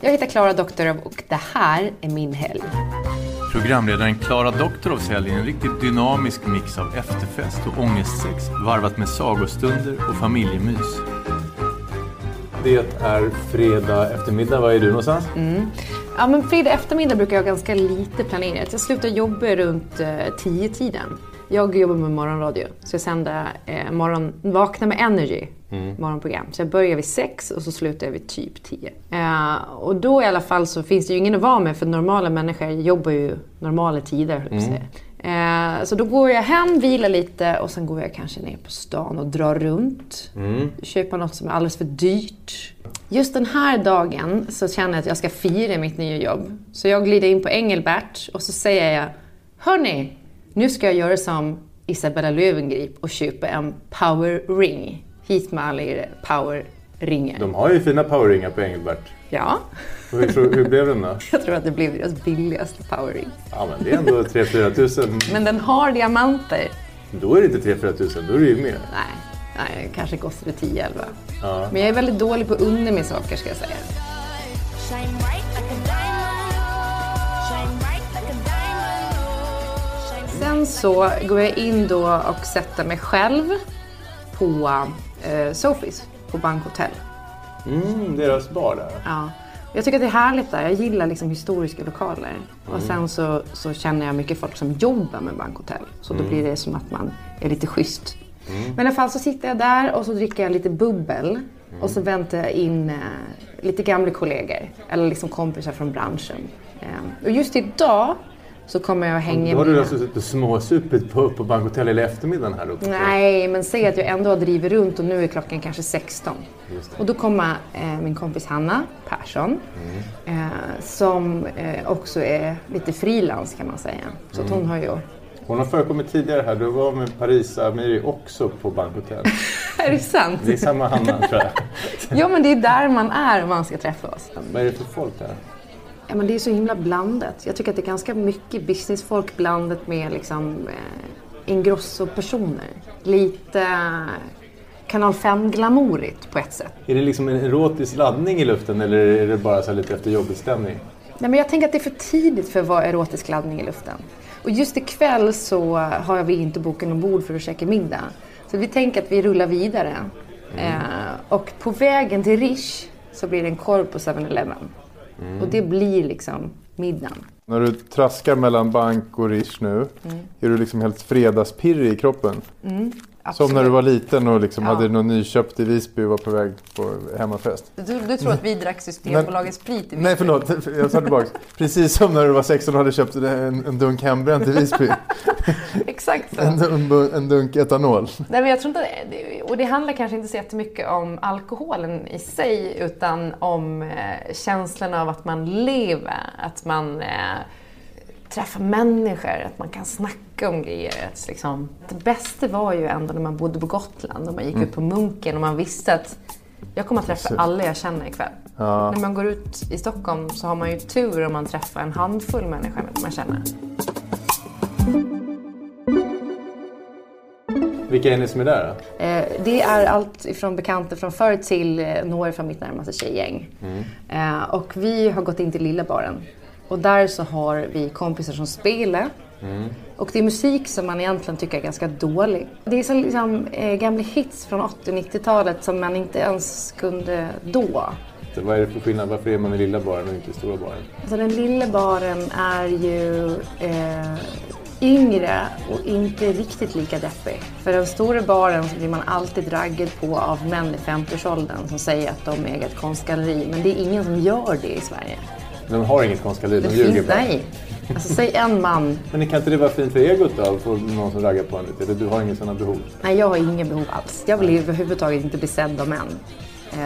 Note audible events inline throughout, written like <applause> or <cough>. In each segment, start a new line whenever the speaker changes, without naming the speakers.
Jag heter Klara Doktorov och det här är min helg.
Programledaren Klara Doktorovs helg är en riktigt dynamisk mix av efterfest och ångestsex varvat med sagostunder och familjemys. Det är fredag eftermiddag. Var är du någonstans?
Ja, men fredag eftermiddag brukar jag ganska lite planerat. Jag slutar jobba runt eh, tio tiden. Jag jobbar med morgonradio, så jag sänder eh, morgon, Vakna med Energy, morgonprogram. Så jag börjar vid sex och så slutar jag vid typ tio. Eh, och då i alla fall så finns det ju ingen att vara med för normala människor jobbar ju normala tider, säga. Eh, så då går jag hem, vilar lite och sen går jag kanske ner på stan och drar runt. Köper något som är alldeles för dyrt. Just den här dagen så känner jag att jag ska fira mitt nya jobb. Så jag glider in på Engelbert och så säger jag Hörni, nu ska jag göra som Isabella Löwengrip och köpa en power ring. Hit med alla era power ringar.
De har ju fina powerringar på Engelbert.
Ja,
Och Hur, tror- hur blev den då? <laughs>
jag tror att det blev deras billigaste power ring.
Ja, men det är ändå 3-4 tusen.
Men den har diamanter.
Då är det inte 3-4 tusen, då är det ju mer.
Nej, nej kanske kostar det 10-11.
Ja.
Men jag är väldigt dålig på att unna mig saker ska jag säga. Sen så går jag in då och sätter mig själv på eh, Sophies på Bankhotell.
Mm, deras bar där.
Ja. Jag tycker att det är härligt där. Jag gillar liksom historiska lokaler. Och sen så, så känner jag mycket folk som jobbar med Bankhotell. Så då blir det som att man är lite schysst. Men i alla fall så sitter jag där och så dricker jag lite bubbel. Och så väntar jag in eh, lite gamla kollegor. Eller liksom kompisar från branschen. Eh, och just idag så kommer jag att hänga
Då har du alltså suttit och småsupit på, på Bankhotell hela eftermiddagen här också.
Nej, men säg att jag ändå har drivit runt och nu är klockan kanske 16. Och då kommer eh, min kompis Hanna Persson, eh, som eh, också är lite frilans kan man säga. Så att hon har ju...
Hon har förekommit tidigare här. Du var med Paris Amiri också på Bankhotell. <laughs>
är det sant?
Det är samma Hanna tror jag. <laughs>
Ja, men det är där man är om man ska träffa oss.
Vad är det för folk där?
Ja, men det är så himla blandat. Jag tycker att det är ganska mycket businessfolk blandat med liksom, eh, Ingrosso-personer. Lite eh, Kanal 5-glamourigt på ett sätt.
Är det liksom en erotisk laddning i luften eller är det bara så lite efter jobbig stämning?
Nej, men jag tänker att det är för tidigt för att vara erotisk laddning i luften. Och just ikväll så har vi inte bokat någon bord för att käka middag. Så vi tänker att vi rullar vidare. Eh, och på vägen till Rish så blir det en korv på 7-Eleven. Och det blir liksom middagen.
När du traskar mellan bank och Rish nu, är du liksom helt fredagspirrig i kroppen? Som när du var liten och liksom
Ja.
hade något nyköpt i Visby och var på väg på hemmafest.
Du, du tror att vi drack Systembolagets sprit i
Nej förlåt, jag tar tillbaka. Precis som när du var 16 och hade köpt en, en dunk hembränt i Visby. <laughs>
Exakt så.
En, en, en dunk etanol.
Nej, men jag tror inte, det- och det handlar kanske inte så jättemycket om alkoholen i sig utan om eh, känslan av att man lever, att man träffar människor, att man kan snacka om grejer. Att liksom, det bästa var ju ändå när man bodde på Gotland och man gick ut på Munken och man visste att jag kommer att träffa alla jag känner ikväll. När man går ut i Stockholm så har man ju tur om man träffar en handfull människor man känner.
Vilka är ni som är där då?
Eh, Det är allt ifrån bekanta från förr till eh, några från mitt närmaste tjejgäng. Eh, Och vi har gått in till lilla baren. Och där så har vi kompisar som spelar. Och det är musik som man egentligen tycker är ganska dålig. Det är så liksom eh, gamla hits från 80-90-talet som man inte ens kunde då.
Vad är det för skillnad? Varför är man i lilla baren och inte i stora baren?
Alltså den lilla baren är ju eh, yngre och inte riktigt lika deppig. För den stora baren så blir man alltid raggad på av män i 50-årsåldern som säger att de äger ett konstgalleri. Men det är ingen som gör det i Sverige.
De har inget konstgalleri, de ljuger
finns,
bara.
nej. Alltså säg en man.
Men kan inte det vara fint för egot då? Få någon som raggar på en lite? Du har inga sådana behov?
Nej, jag har inga behov alls. Jag vill överhuvudtaget inte bli sedd av män. Eh,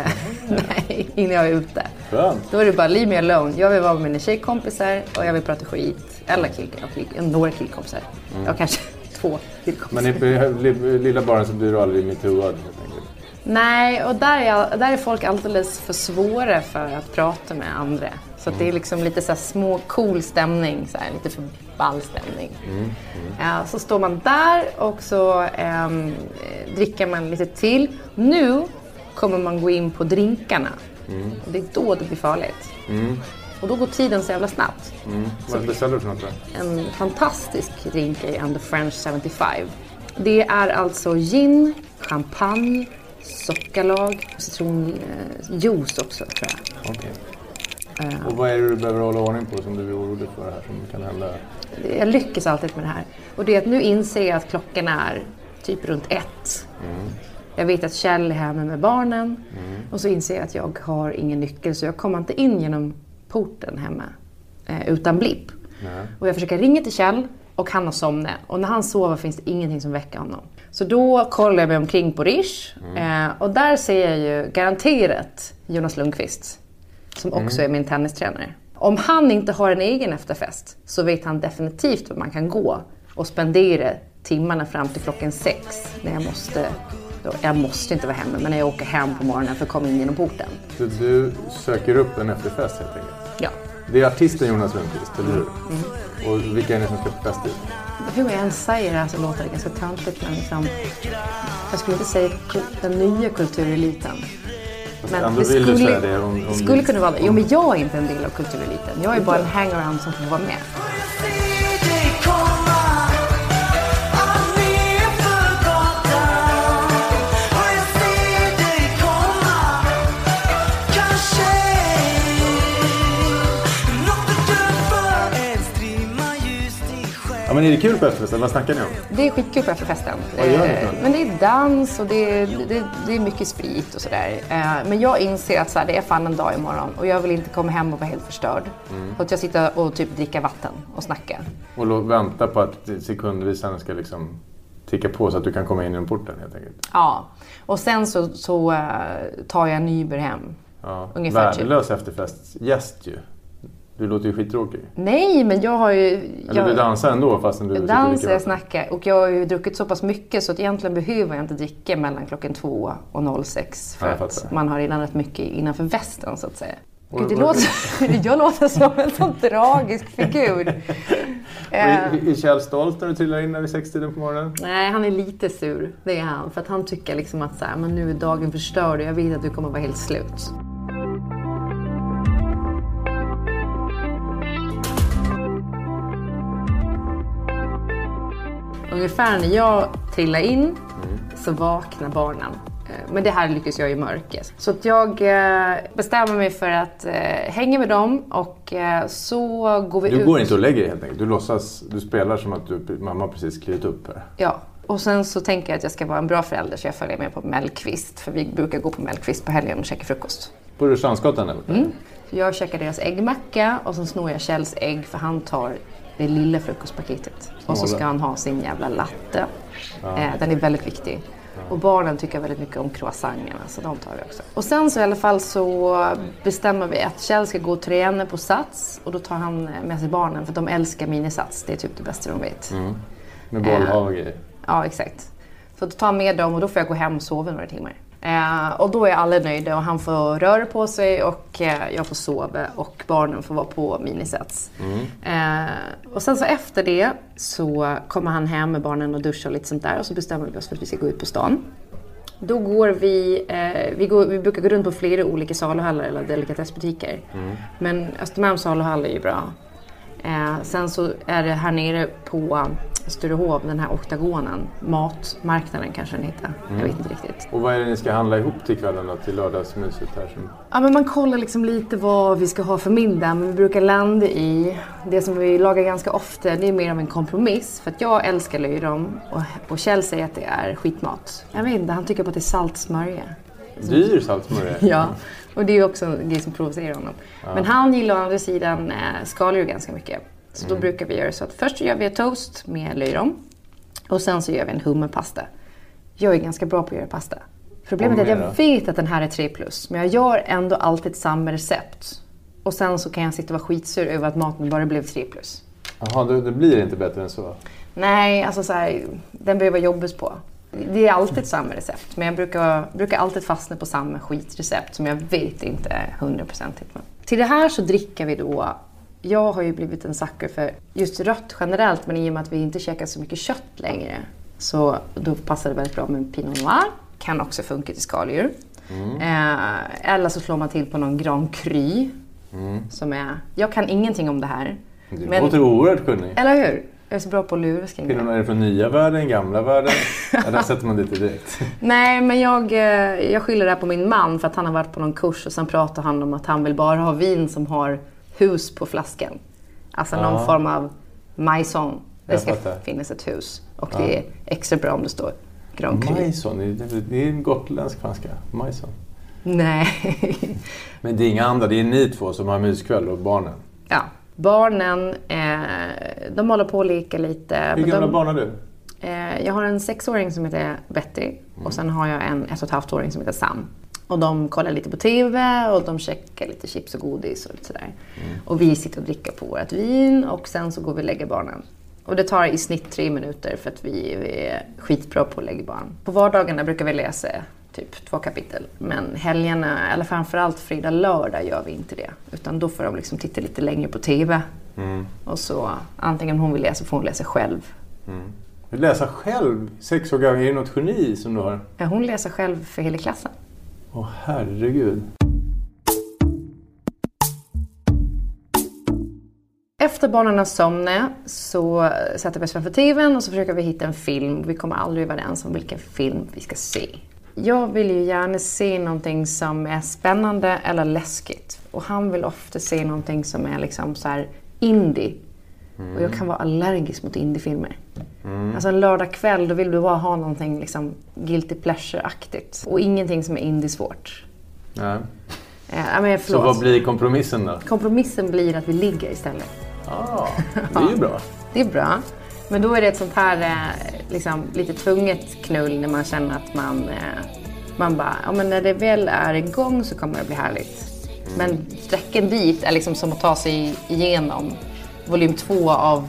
<laughs> nej, innan jag är ute.
Skönt.
Då är det bara leave me alone. Jag vill vara med mina tjejkompisar och jag vill prata skit. Eller kill, kill, några killkompisar. Jag har kanske <laughs> två killkompisar.
Men i lilla baren så blir du aldrig metooad helt enkelt.
Nej, och där är, där är folk alldeles för svåra för att prata med andra. Så det är liksom lite så små cool stämning, så här, lite för ball stämning. Ja, så står man där och så ehm, eh, dricker man lite till. Nu kommer man gå in på drinkarna. Och det är då det blir farligt. Och då går tiden så jävla snabbt.
Vad beställer du för något då?
En fantastisk drink är The French 75. Det är alltså gin, champagne, sockerlag, citronjuice också tror jag.
Okej. Och vad är det du behöver hålla ordning på som du är orolig för här som kan hända?
Jag lyckas alltid med det här. Och det är att nu inser jag att klockan är typ runt ett. Jag vet att Kjell är hemma med barnen. Och så inser jag att jag har ingen nyckel så jag kommer inte in genom porten hemma eh, utan blipp. Och jag försöker ringa till Kjell och han har somnat. Och när han sover finns det ingenting som väcker honom. Så då kollar jag mig omkring på Rish. Eh, och där ser jag ju garanterat Jonas Lundqvist. Som också är min tennistränare. Om han inte har en egen efterfest så vet han definitivt var man kan gå och spendera timmarna fram till klockan sex. När jag måste, jag måste inte vara hemma, men när jag åker hem på morgonen för att komma in genom porten.
Så du söker upp en efterfest helt enkelt?
Ja.
Det är artisten Jonas Lundqvist, eller hur? Och vilka är det som ska på fest dit?
Hur jag än säger det här så låter det ganska töntigt, men liksom, jag skulle inte säga den nya kultureliten. Men
ändå vill du säga det om- om
skulle kunna vara det. Jo, men jag är inte en del av kultureliten. Jag är bara en hangaround som får vara med.
Men är det kul på efterfesten? Vad snackar ni om?
Det är skitkul på efterfesten.
Vad gör ni för
Eh? Men det är dans och det är, det, det är mycket sprit och sådär. Eh, Men jag inser att så här, det är fan en dag imorgon och jag vill inte komma hem och vara helt förstörd.
Mm.
Så att jag sitter och typ dricker vatten och snackar.
Och vänta på att sekundvisaren ska liksom ticka på så att du kan komma in genom porten helt enkelt.
Ja. Och sen så, så eh, tar jag en Uber hem.
Ja.
Ungefär typ.
Värdelös efterfestgäst ju. Du låter ju skittråkig.
Nej, men jag har ju...
Eller
jag,
du dansar ändå fastän du
dansar, jag snackar. Och jag har ju druckit så pass mycket så att egentligen behöver jag inte dricka mellan klockan två och 06. För
Ja, jag
att
fattar.
man har redan rätt mycket innanför västen så att säga. Gud, det låter, <laughs> jag låter som en sån tragisk figur. <laughs> Eh,
är, är Kjell stolt när du trillar in där vid sextiden på morgonen?
nej, han är lite sur. Det är han. För att han tycker liksom att så här, men nu är dagen förstörd och jag vet att du kommer vara helt slut. Ungefär när jag trillar in så vaknar barnen. Eh, Men det här lyckas jag i mörker. Så att jag eh, bestämmer mig för att eh, hänga med dem och så går vi
Du
ut.
går inte och lägger dig helt enkelt. Du låtsas, du spelar som att du, mamma precis klivit upp här.
Ja. Och sen så tänker jag att jag ska vara en bra förälder så jag följer med på Mellqvist. För vi brukar gå på Mellqvist på helgen och käka frukost.
På Rörstrandsgatan eller?
Mm. Så jag käkar deras äggmacka och sen snor jag Kjells ägg för han tar det lilla frukostpaketet. Och så ska han ha sin jävla latte. Eh, den är väldigt viktig. Och barnen tycker väldigt mycket om croissanterna så de tar vi också. Och sen så i alla fall så bestämmer vi att Kjell ska gå och träna på Sats och då tar han med sig barnen för de älskar minisats. Det är typ det bästa de vet.
Med bollhav och grejer.
Ja, exakt. Så då tar han med dem och då får jag gå hem och sova några timmar. Eh, och då är alla nöjda och han får röra på sig och eh, jag får sova och barnen får vara på minisats. Eh, och sen så efter det så kommer han hem med barnen och duschar och lite sånt där och så bestämmer vi oss för att vi ska gå ut på stan. Då går vi, eh, vi, går, vi brukar gå runt på flera olika saluhallar eller delikatessbutiker. Men Östermalms saluhall är ju bra. Eh, sen så är det här nere på Sturehov, den här oktagonen, matmarknaden kanske den heter. Jag vet inte riktigt.
Och vad är det ni ska handla ihop till kvällen då? Till lördagsmyset här? Som...
Ja, men man kollar liksom lite vad vi ska ha för middag, men vi brukar landa i det som vi lagar ganska ofta, det är mer av en kompromiss. För att jag älskar löjrom och, och Kjell säger att det är skitmat. Jag vet inte, han tycker på att det är salt smörja.
Dyr saltsmörja? <laughs>
Ja, och det är också en grej som provocerar honom. Men han gillar å andra sidan eh, skaldjur ganska mycket. Så då brukar vi göra så att först gör vi toast med löjrom. Och sen så gör vi en hummerpasta. Jag är ganska bra på att göra pasta. Problemet är att jag vet att den här är 3 plus, men jag gör ändå alltid samma recept. Och sen så kan jag sitta och vara skitsur över att maten bara blev 3 plus.
Jaha, det, det blir inte bättre än så?
Nej, alltså så här, den behöver jobbas på. Det är alltid samma recept, men jag brukar, brukar alltid fastna på samma skitrecept som jag vet inte är hundraprocentigt. Till det här så dricker vi då, jag har ju blivit en sucker för just rött generellt, men i och med att vi inte käkar så mycket kött längre så då passar det väldigt bra med Pinot Noir. Kan också funka till skaldjur. Eh, eller så slår man till på någon Grand Cru. Som är, jag kan ingenting om det här.
Du
Men-
låter oerhört kunnig.
Eller hur? Jag är så bra på att lura det.
Är det från nya världen, gamla världen? <laughs> ja, där sätter man dit direkt.
Nej, men jag, eh, jag skyller det här på min man för att han har varit på någon kurs och sen pratar han om att han vill bara ha vin som har hus på flaskan. Alltså någon
Ja.
form av maison. Det ska finnas ett hus. Och det är extra bra om det står Grand Cru.
Majson, det är- en gotländsk franska. Majson.
Nej.
Men det är inga andra, det är ni två som har myskväll och barnen.
Barnen, eh, de håller på att leka lite.
Hur gamla
de,
barn har du?
Eh, jag har en sexåring som heter Betty
Mm.
och sen har jag en ett och ett halvt åring som heter Sam. Och de kollar lite på TV och de checkar lite chips och godis och lite sådär.
Mm.
Och vi sitter och dricker på vårt vin och sen så går vi och lägger barnen. Och det tar i snitt tre minuter för att vi, vi är skitbra på att lägga barn. På vardagarna brukar vi läsa typ två kapitel. Men helgerna, eller framförallt fredag, lördag gör vi inte det. Utan då får de liksom titta lite längre på TV.
Mm.
Och så antingen hon vill läsa får hon läsa själv.
Du läser själv, sex år gammal. Är det något geni som du har?
Ja, hon läser själv för hela klassen.
Åh herregud.
Efter barnen har somnat så sätter vi oss framför TVn och så försöker vi hitta en film. Vi kommer aldrig överens om vilken film vi ska se. Jag vill ju gärna se någonting som är spännande eller läskigt. Och han vill ofta se någonting som är liksom så här indie. Och jag kan vara allergisk mot indiefilmer. Alltså en lördagkväll då vill du bara ha någonting liksom guilty pleasure-aktigt. Och ingenting som är indie-svårt. Eh, ja, men
Så vad blir kompromissen då?
Kompromissen blir att vi ligger istället.
Ah, det är ju bra. <laughs>
Det är bra. Men då är det ett sånt här eh, liksom, lite tvunget knull när man känner att man, eh, man bara, ja men när det väl är igång så kommer det bli härligt. Men sträcken dit är liksom som att ta sig igenom volym två av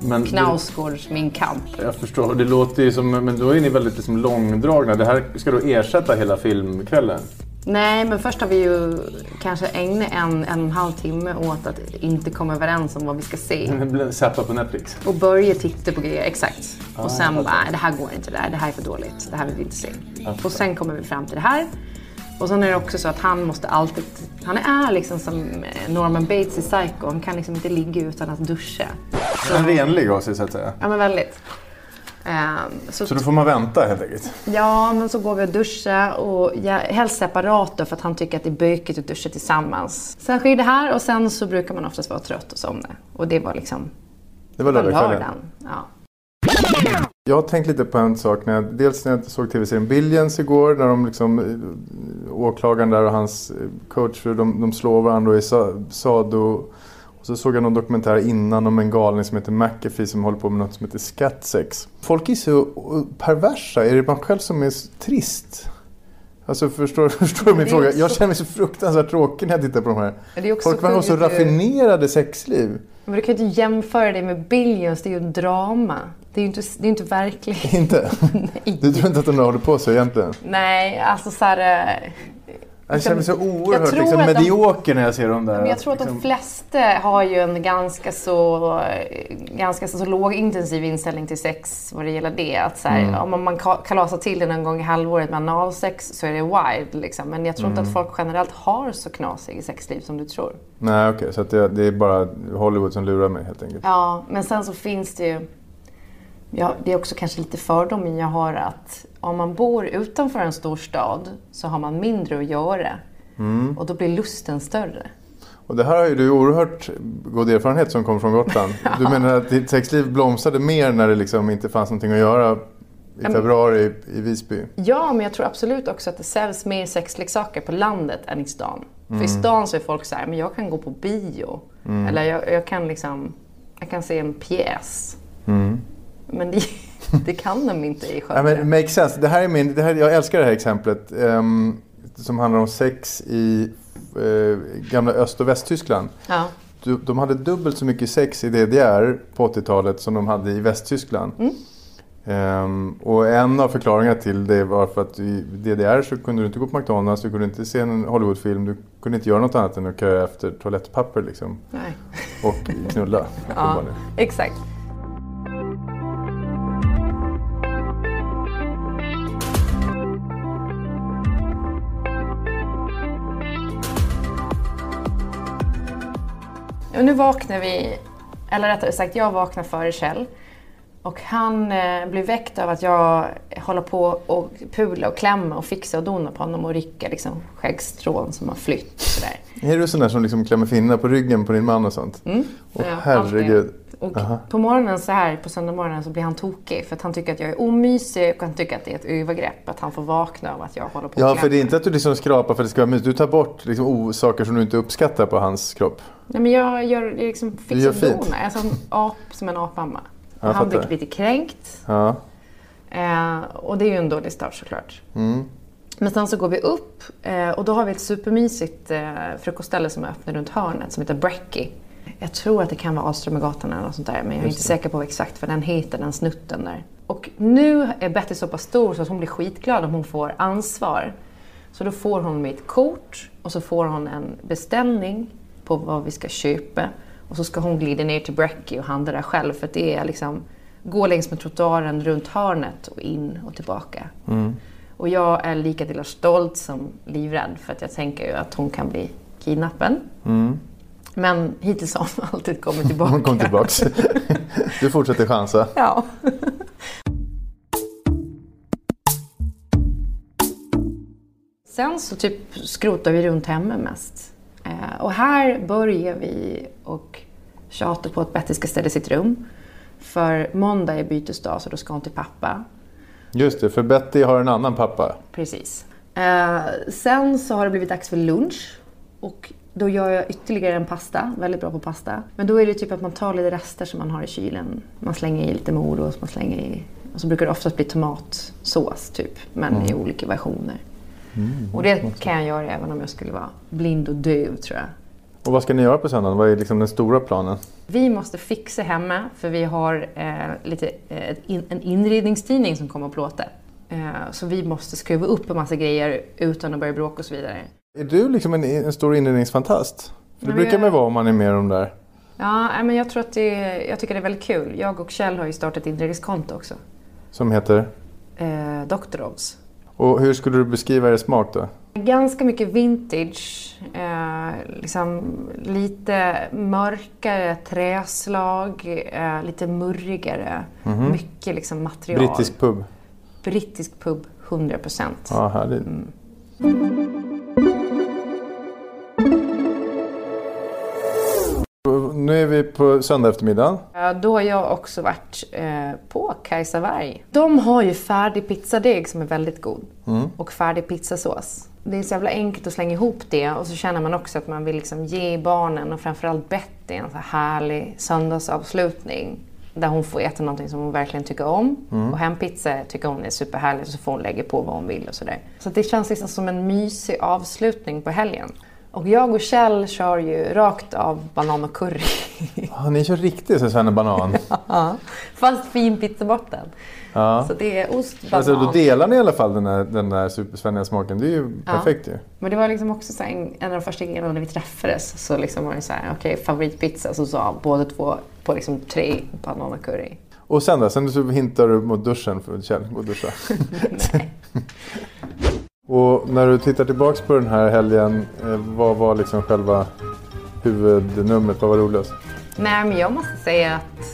Men
Knausgårds Min kamp.
Jag förstår. Det låter ju som, men då är ni väldigt liksom långdragna. Det här ska då ersätta hela filmkvällen?
Nej, men först har vi ju kanske ägnat en, en och en halv timme åt att inte komma överens om vad vi ska se. <laughs>
Zappa på Netflix?
Och börja titta på grejer, exakt.
Ah,
och sen bara, "Nej, det här går inte, det här, det här är för dåligt, det här vill vi inte se. Och sen kommer vi fram till det här. Och sen är det också så att han måste alltid, han är liksom som Norman Bates i Psycho, han kan liksom inte ligga utan att duscha.
En renlig av sig så att säga.
Ja men väldigt. Ehm, så,
Så då får man vänta helt enkelt?
Ja, men så går vi och duschar och ja, helst separat då, för att han tycker att det är bökigt att duscha tillsammans. Sen sker det här och sen så brukar man oftast vara trött och somna. Och det var liksom
Det var lördagskvällen?
Ja.
Jag har tänkt lite på en sak. När jag, dels när jag såg tv-serien Billions igår. När de liksom, eh, åklagaren där och hans eh, coach, de, de slår varandra sa- sado. Och så såg jag någon dokumentär innan om en galning som heter McAfee som håller på med något som heter skatsex. Folk är så eh, perversa. Är det man själv som är trist? Alltså förstår, <laughs> förstår du min fråga?
också-
Jag känner mig så fruktansvärt tråkig när jag tittar på de här. Folk verkar ha så
du-
raffinerade sexliv.
Men du kan ju inte jämföra det med Billions, det är ju ett drama. Det är ju inte, det är inte verkligt.
Inte? <laughs> Du tror inte att de håller på så egentligen?
Nej, alltså så här...
Jag känner mig så oerhört liksom, medioker när jag ser dem där.
Men jag tror att de
liksom,
flesta har ju en ganska så, ganska så, så lågintensiv inställning till sex vad det gäller det. Att så här, Om man ka- kalasar till det någon gång i halvåret med analsex så är det wild. Liksom. Men jag tror inte att folk generellt har så knasig sexliv som du tror.
Nej okej, så att det, det är bara Hollywood som lurar mig helt enkelt.
Ja, men sen så finns det ju... Ja, det är också kanske lite fördom jag har att om man bor utanför en stor stad så har man mindre att göra. Och då blir lusten större.
Och det här har ju du oerhört god erfarenhet som kommer från Gotland. <laughs> Du menar att ditt sexliv blomstrade mer när det liksom inte fanns någonting att göra i februari i, Visby?
Ja, men jag tror absolut också att det säljs mer sexleksaker på landet än i stan. För i stan så är folk så här, men jag kan gå på bio. Eller jag, jag kan liksom, jag kan se en pjäs. Men det, det kan de inte i
Ja,
Skövde.
men makes sense. Det här är min, det här, jag älskar det här exemplet. ehm, som handlar om sex i eh, gamla Öst och Västtyskland.
Ja.
Du- De hade dubbelt så mycket sex i DDR på 80-talet som de hade i Västtyskland. Ehm, och en av förklaringarna till det var för att i DDR så kunde du inte gå på McDonalds, du kunde inte se en Hollywoodfilm, du kunde inte göra något annat än att köa efter toalettpapper liksom.
Nej.
Och knulla. <laughs>
Ja, exakt. Och nu vaknar vi, eller rättare sagt jag vaknar före Kjell. Och han eh, blir väckt av att jag håller på och pula och klämma och fixa och dona på honom och rycka liksom, skäggstrån som har flytt. och Sådär.
Är du sån där som liksom klämmer finnar på ryggen på din man och sånt?
Mm.
Åh,
Ja,
herregud.
Och
Aha.
på morgonen så här, på söndag morgonen så blir han tokig för att han tycker att jag är omysig och han tycker att det är ett övergrepp att han får vakna av att jag håller på och
Ja,
klämmer.
för det är inte att du liksom skrapar för att det ska vara mysigt. Du tar bort liksom saker som du inte uppskattar på hans kropp.
Nej men jag gör jag liksom fixar donar. Jag är som, ap, som en apmamma. Och han blir lite kränkt.
Ja.
Eh, och det är ju en dålig start såklart.
Mm.
Men sen så går vi upp eh, och då har vi ett supermysigt eh, frukostställe som är öppet runt hörnet som heter Breckie. Jag tror att det kan vara Alströmergatan eller något sånt där men jag är inte säker på exakt för den heter den snutten där. Och nu är Betty så pass stor så att hon blir skitglad om hon får ansvar. Så då får hon mitt kort och så får hon en beställning på vad vi ska köpa. Och så ska hon glida ner till Breckie och handla där själv för det är liksom gå längs med trottoaren runt hörnet och in och tillbaka. Och jag är lika delar stolt som livrädd för att jag tänker ju att hon kan bli kidnappen. Men hittills har hon <laughs> alltid kommit tillbaka.
Hon kom tillbaks. <laughs> Du fortsätter chansa.
Ja. <laughs> Sen så typ skrotar vi runt hemma mest. Eh, och här börjar vi och tjata på att Betty ska ställa sitt rum. För måndag är bytesdag så då ska hon till pappa.
Just det, för Betty har en annan pappa.
Precis. Eh, sen så har det blivit dags för lunch. Och då gör jag ytterligare en pasta. Väldigt bra på pasta. Men då är det typ att man tar lite rester som man har i kylen. Man slänger i lite morot, man slänger i... Och så brukar det oftast bli tomatsås typ. Men i olika versioner. Och det kan jag göra även om jag skulle vara blind och döv tror jag.
Och vad ska ni göra på söndagen? Vad är liksom den stora planen?
Vi måste fixa hemma för vi har eh, lite, eh, in, en inredningstidning som kommer att plåta. Eh, så vi måste skruva upp en massa grejer utan att börja bråka och så vidare.
Är du liksom en, en stor inredningsfantast? För det
Nej,
brukar
jag-
man vara om man är med om där.
Ja, men jag tror att det, jag tycker det är väldigt kul. Jag och Kjell har ju startat ett inredningskonto också.
Som heter?
Eh, Doctorovs.
Och hur skulle du beskriva er smak då?
Ganska mycket vintage, eh, liksom lite mörkare träslag, eh, lite murrigare. Mycket liksom material.
Brittisk pub?
Brittisk pub, 100 procent.
Ja, härligt. Och Nu är vi på söndag eftermiddag.
Ja, Då har jag också varit eh, på Kajsa Warg. De har ju färdig pizzadeg som är väldigt god. Och färdig pizzasås. Det är så jävla enkelt att slänga ihop det och så känner man också att man vill liksom ge barnen och framförallt Betty en så här härlig söndagsavslutning. Där hon får äta någonting som hon verkligen tycker om. Och hempizza tycker hon är superhärlig så får hon lägga på vad hon vill och sådär. Så det känns liksom som en mysig avslutning på helgen. Och jag och Kjell kör ju rakt av banan och curry. <laughs>
Ja, ni kör riktigt banan. <laughs>
Ja, fast fin pizzabotten.
Ja.
Så det är ost, banan.
Alltså, då delar ni i alla fall den där, den där supersvenniga smaken. Det är ju perfekt ju.
Men det var liksom också så en, en av de första grejerna när vi träffades. Så liksom var det så här, okej favoritpizza. Så sa båda två på liksom tre banan och curry.
Och sen då? Sen så hintar du mot duschen för Kjell, gå och duscha. <laughs>
Nej.
Och när du tittar tillbaks på den här helgen, eh, vad var liksom själva huvudnumret? Vad var roligast?
Nej men jag måste säga att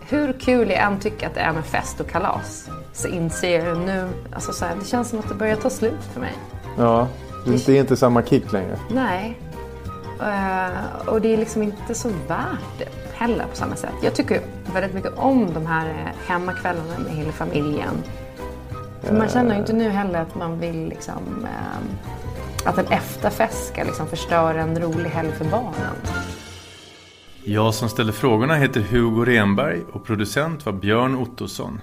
hur kul jag än tycker att det är med fest och kalas. Så inser jag nu, alltså så här, det känns som att det börjar ta slut för mig.
Ja, det är inte samma kick längre.
Nej. Eh, och det är liksom inte så värt det heller på samma sätt. Jag tycker väldigt mycket om de här eh, hemmakvällarna med hela familjen. För man känner ju inte nu heller att man vill liksom, eh, att en efterfest ska liksom förstöra en rolig helg för barnen.
Jag som ställer frågorna heter Hugo Renberg och producent var Björn Ottosson.